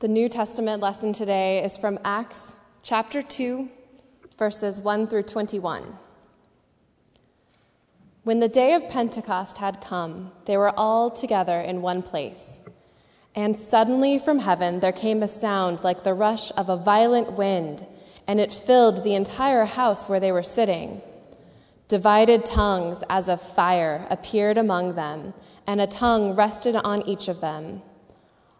The New Testament lesson today is from Acts chapter 2, verses 1 through 21. When the day of Pentecost had come, they were all together in one place. And suddenly from heaven there came a sound like the rush of a violent wind, and it filled the entire house where they were sitting. Divided tongues as of fire appeared among them, and a tongue rested on each of them.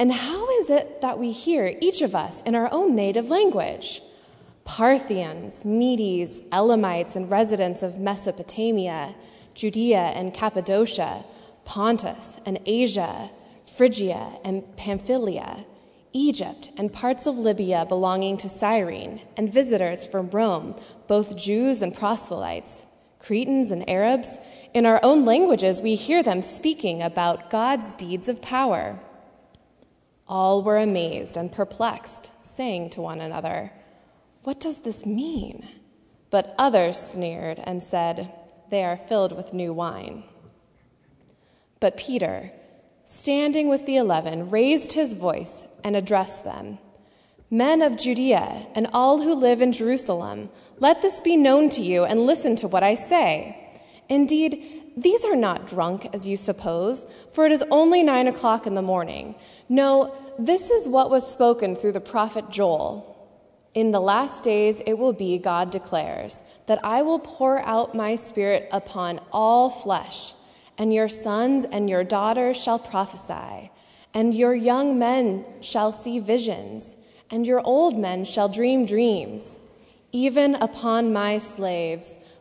And how is it that we hear, each of us, in our own native language? Parthians, Medes, Elamites, and residents of Mesopotamia, Judea and Cappadocia, Pontus and Asia, Phrygia and Pamphylia, Egypt and parts of Libya belonging to Cyrene, and visitors from Rome, both Jews and proselytes, Cretans and Arabs, in our own languages we hear them speaking about God's deeds of power. All were amazed and perplexed, saying to one another, What does this mean? But others sneered and said, They are filled with new wine. But Peter, standing with the eleven, raised his voice and addressed them Men of Judea and all who live in Jerusalem, let this be known to you and listen to what I say. Indeed, these are not drunk, as you suppose, for it is only nine o'clock in the morning. No, this is what was spoken through the prophet Joel. In the last days it will be, God declares, that I will pour out my spirit upon all flesh, and your sons and your daughters shall prophesy, and your young men shall see visions, and your old men shall dream dreams. Even upon my slaves,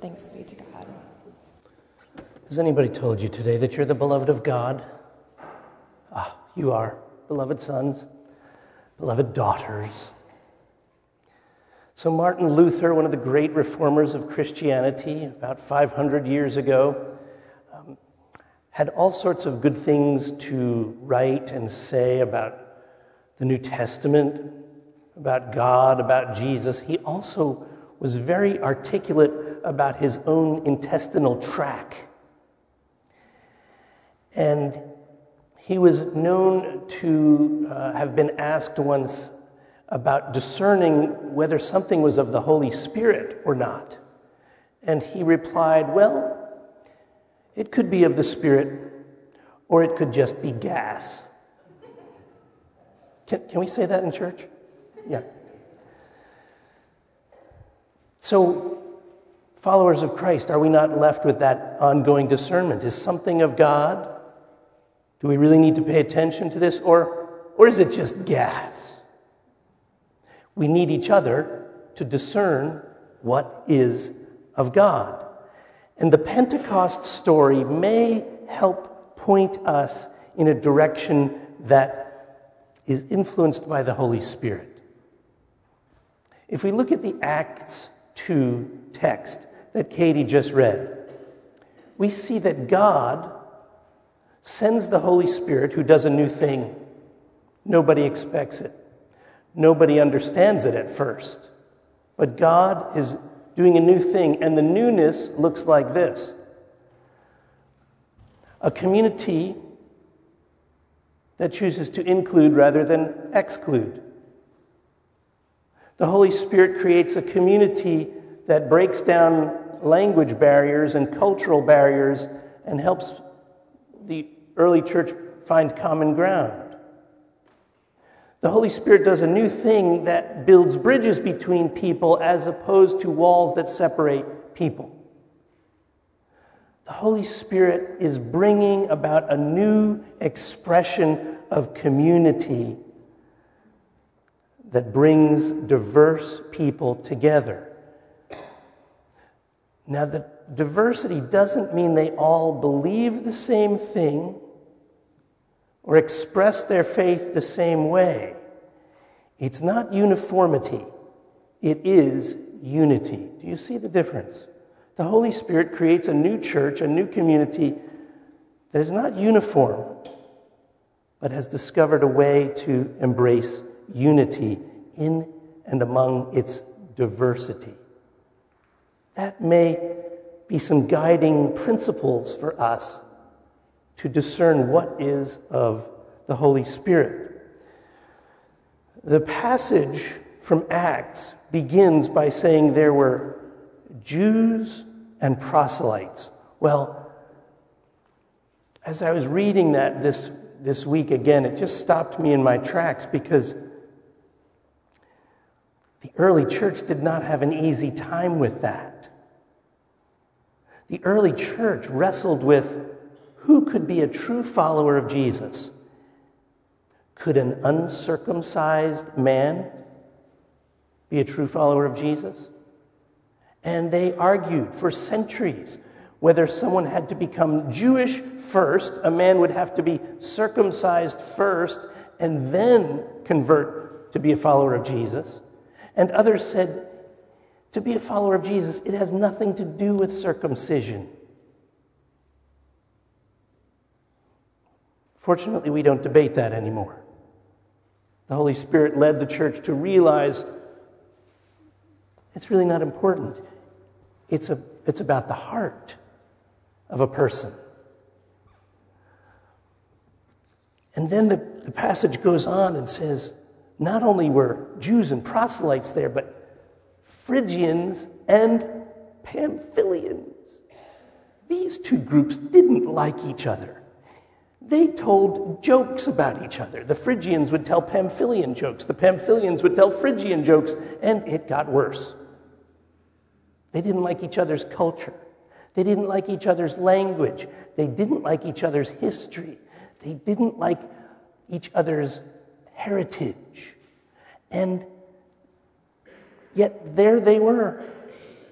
Thanks be to God. Has anybody told you today that you're the beloved of God? Ah, you are, beloved sons, beloved daughters. So, Martin Luther, one of the great reformers of Christianity, about 500 years ago, um, had all sorts of good things to write and say about the New Testament, about God, about Jesus. He also was very articulate about his own intestinal tract and he was known to uh, have been asked once about discerning whether something was of the Holy Spirit or not. And he replied, Well, it could be of the Spirit, or it could just be gas. Can, can we say that in church? Yeah. So, followers of Christ, are we not left with that ongoing discernment? Is something of God do we really need to pay attention to this, or, or is it just gas? We need each other to discern what is of God. And the Pentecost story may help point us in a direction that is influenced by the Holy Spirit. If we look at the Acts 2 text that Katie just read, we see that God sends the Holy Spirit who does a new thing. Nobody expects it, nobody understands it at first. But God is doing a new thing, and the newness looks like this a community that chooses to include rather than exclude. The Holy Spirit creates a community that breaks down language barriers and cultural barriers and helps the early church find common ground. The Holy Spirit does a new thing that builds bridges between people as opposed to walls that separate people. The Holy Spirit is bringing about a new expression of community that brings diverse people together. Now, the diversity doesn't mean they all believe the same thing or express their faith the same way. It's not uniformity, it is unity. Do you see the difference? The Holy Spirit creates a new church, a new community that is not uniform, but has discovered a way to embrace unity in and among its diversity. That may be some guiding principles for us to discern what is of the Holy Spirit. The passage from Acts begins by saying there were Jews and proselytes. Well, as I was reading that this, this week again, it just stopped me in my tracks because the early church did not have an easy time with that. The early church wrestled with who could be a true follower of Jesus? Could an uncircumcised man be a true follower of Jesus? And they argued for centuries whether someone had to become Jewish first, a man would have to be circumcised first, and then convert to be a follower of Jesus. And others said, to be a follower of Jesus, it has nothing to do with circumcision. Fortunately, we don't debate that anymore. The Holy Spirit led the church to realize it's really not important. It's, a, it's about the heart of a person. And then the, the passage goes on and says not only were Jews and proselytes there, but Phrygians and Pamphylians. These two groups didn't like each other they told jokes about each other. The Phrygians would tell Pamphylian jokes, the Pamphylians would tell Phrygian jokes, and it got worse. They didn't like each other's culture. They didn't like each other's language. They didn't like each other's history. They didn't like each other's heritage. And yet there they were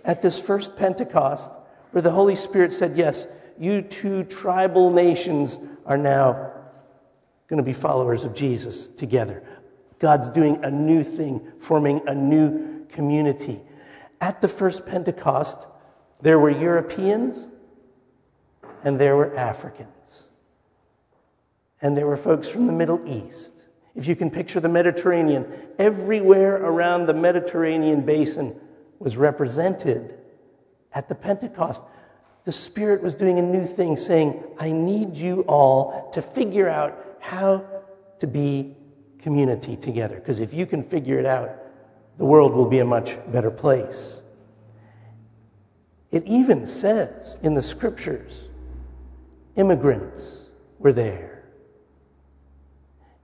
at this first Pentecost where the Holy Spirit said, Yes, you two tribal nations are now going to be followers of Jesus together. God's doing a new thing, forming a new community. At the first Pentecost, there were Europeans and there were Africans. And there were folks from the Middle East. If you can picture the Mediterranean, everywhere around the Mediterranean basin was represented at the Pentecost the Spirit was doing a new thing, saying, I need you all to figure out how to be community together. Because if you can figure it out, the world will be a much better place. It even says in the scriptures immigrants were there.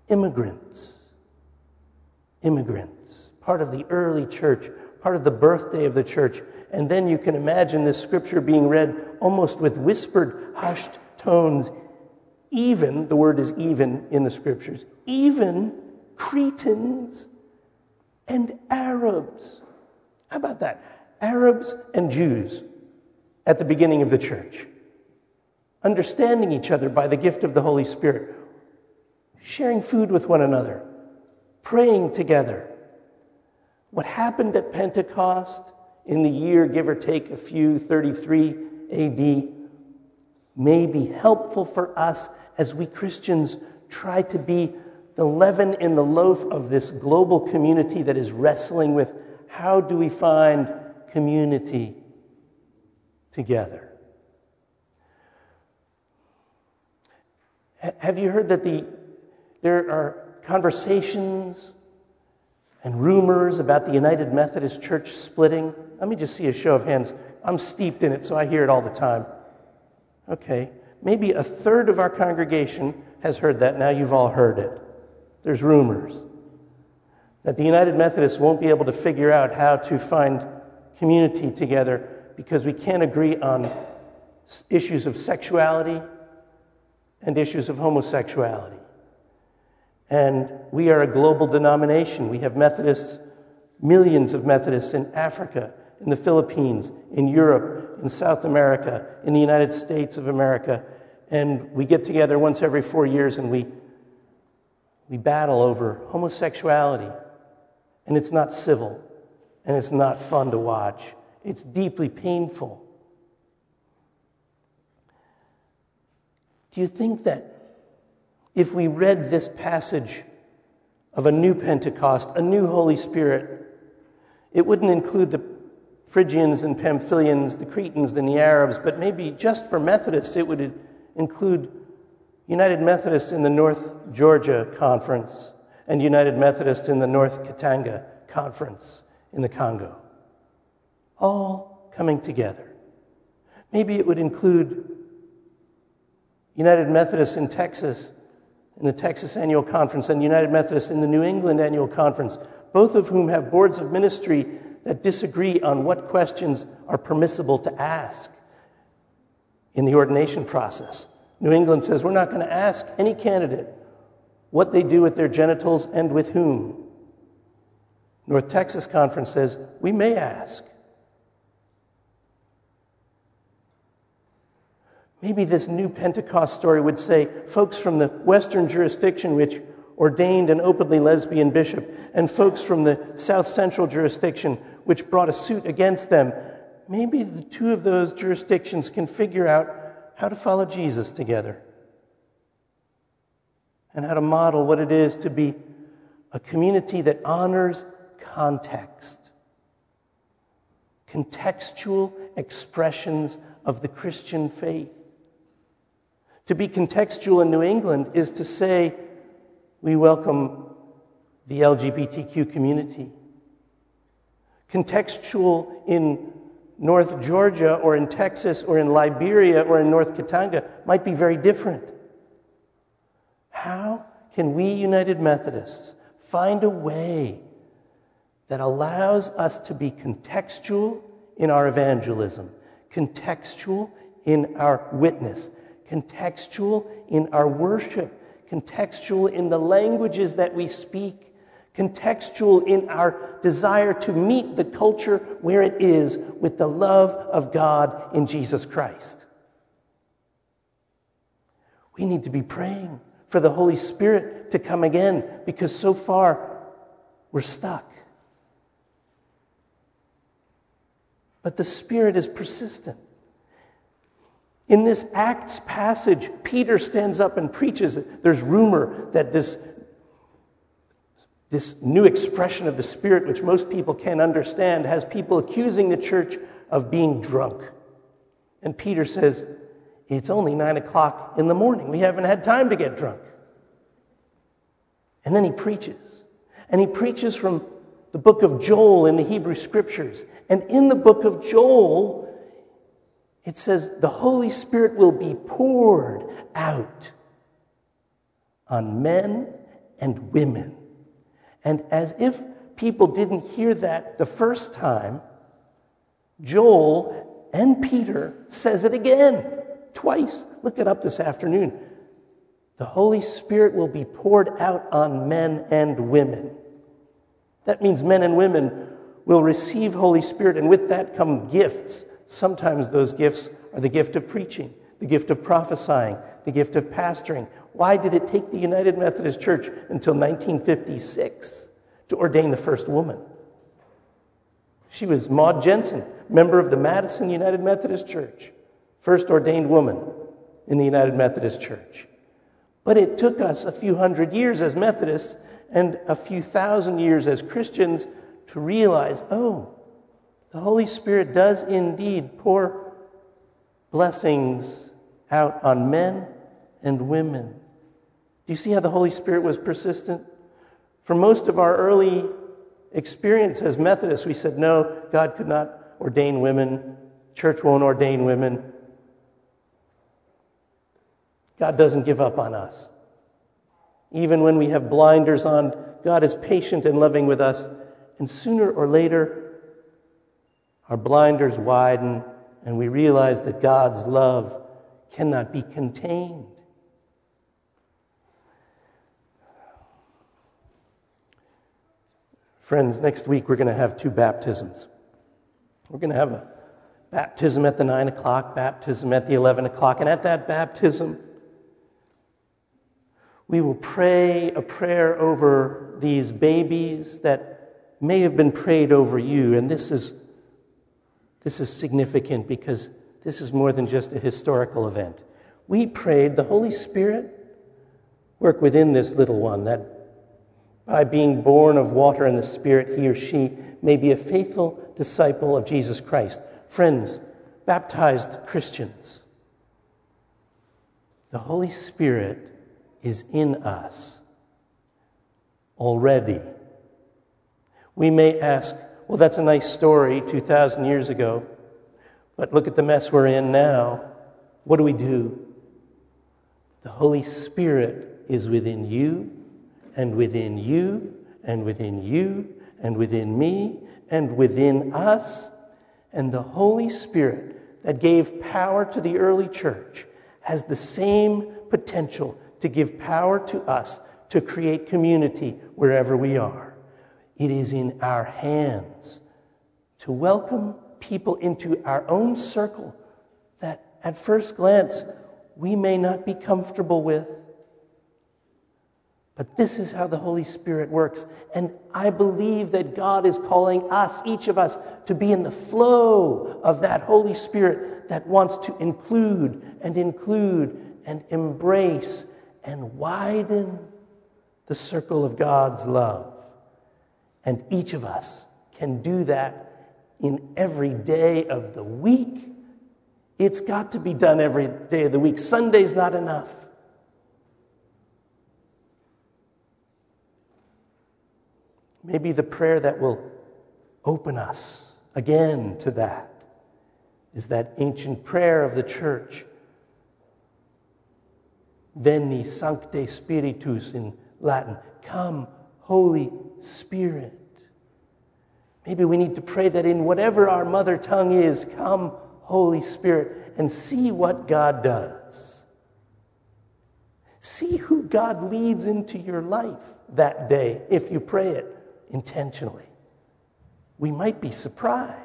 Immigrants. Immigrants. Part of the early church, part of the birthday of the church and then you can imagine this scripture being read almost with whispered, hushed tones. Even, the word is even in the scriptures, even Cretans and Arabs. How about that? Arabs and Jews at the beginning of the church, understanding each other by the gift of the Holy Spirit, sharing food with one another, praying together. What happened at Pentecost in the year, give or take a few, 33 AD, may be helpful for us as we Christians try to be the leaven in the loaf of this global community that is wrestling with how do we find community together. Have you heard that the, there are conversations and rumors about the United Methodist Church splitting? Let me just see a show of hands. I'm steeped in it, so I hear it all the time. Okay, maybe a third of our congregation has heard that. Now you've all heard it. There's rumors. that the United Methodists won't be able to figure out how to find community together because we can't agree on issues of sexuality and issues of homosexuality. And we are a global denomination. We have Methodists, millions of Methodists in Africa, in the Philippines, in Europe, in South America, in the United States of America. And we get together once every four years and we, we battle over homosexuality. And it's not civil, and it's not fun to watch. It's deeply painful. Do you think that if we read this passage of a new Pentecost, a new Holy Spirit, it wouldn't include the Phrygians and Pamphylians, the Cretans, and the Arabs, but maybe just for Methodists, it would include United Methodists in the North Georgia Conference and United Methodists in the North Katanga Conference in the Congo. All coming together. Maybe it would include United Methodists in Texas in the Texas Annual Conference and United Methodists in the New England Annual Conference, both of whom have boards of ministry that disagree on what questions are permissible to ask in the ordination process. New England says we're not going to ask any candidate what they do with their genitals and with whom. North Texas Conference says we may ask. Maybe this new Pentecost story would say folks from the Western jurisdiction, which ordained an openly lesbian bishop, and folks from the South Central jurisdiction, which brought a suit against them, maybe the two of those jurisdictions can figure out how to follow Jesus together and how to model what it is to be a community that honors context, contextual expressions of the Christian faith. To be contextual in New England is to say, we welcome the LGBTQ community. Contextual in North Georgia or in Texas or in Liberia or in North Katanga might be very different. How can we United Methodists find a way that allows us to be contextual in our evangelism, contextual in our witness, contextual in our worship, contextual in the languages that we speak, contextual in our desire to meet the culture where it is with the love of God in Jesus Christ. We need to be praying for the Holy Spirit to come again because so far we're stuck. But the Spirit is persistent. In this Acts passage, Peter stands up and preaches. There's rumor that this, this new expression of the Spirit, which most people can't understand, has people accusing the church of being drunk. And Peter says, It's only nine o'clock in the morning. We haven't had time to get drunk. And then he preaches. And he preaches from the book of Joel in the Hebrew scriptures. And in the book of Joel, it says, the Holy Spirit will be poured out on men and women. And as if people didn't hear that the first time, Joel and Peter says it again, twice. Look it up this afternoon. The Holy Spirit will be poured out on men and women. That means men and women will receive Holy Spirit, and with that come gifts Sometimes those gifts are the gift of preaching, the gift of prophesying, the gift of pastoring. Why did it take the United Methodist Church until 1956 to ordain the first woman? She was Maud Jensen, member of the Madison United Methodist Church, first ordained woman in the United Methodist Church. But it took us a few hundred years as Methodists and a few thousand years as Christians to realize oh, the Holy Spirit does indeed pour blessings out on men and women. Do you see how the Holy Spirit was persistent? For most of our early experience as Methodists, we said, no, God could not ordain women, church won't ordain women. God doesn't give up on us. Even when we have blinders on, God is patient and loving with us, and sooner or later, our blinders widen and we realize that God's love cannot be contained. Friends, next week we're going to have two baptisms. We're going to have a baptism at the 9 o'clock, baptism at the 11 o'clock, and at that baptism, we will pray a prayer over these babies that may have been prayed over you. And this is, this is significant because this is more than just a historical event. We prayed the Holy Spirit work within this little one that by being born of water and the Spirit, he or she may be a faithful disciple of Jesus Christ. Friends, baptized Christians, the Holy Spirit is in us already. We may ask, well, that's a nice story 2,000 years ago, but look at the mess we're in now. What do we do? The Holy Spirit is within you and within you, and within you, and within me, and within us. And the Holy Spirit that gave power to the early church has the same potential to give power to us to create community wherever we are. It is in our hands to welcome people into our own circle that at first glance we may not be comfortable with. But this is how the Holy Spirit works. And I believe that God is calling us, each of us, to be in the flow of that Holy Spirit that wants to include and include and embrace and widen the circle of God's love. And each of us can do that in every day of the week. It's got to be done every day of the week. Sunday's not enough. Maybe the prayer that will open us again to that is that ancient prayer of the church Veni Sancte Spiritus in Latin. Come, Holy Spirit. Maybe we need to pray that in whatever our mother tongue is, come, Holy Spirit, and see what God does. See who God leads into your life that day if you pray it intentionally. We might be surprised.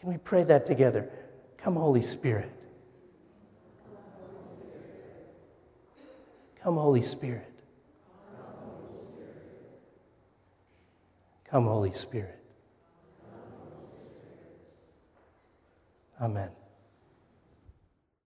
Can we pray that together? Come, Holy Spirit. Come, Holy Spirit. Come, Holy Spirit. Amen.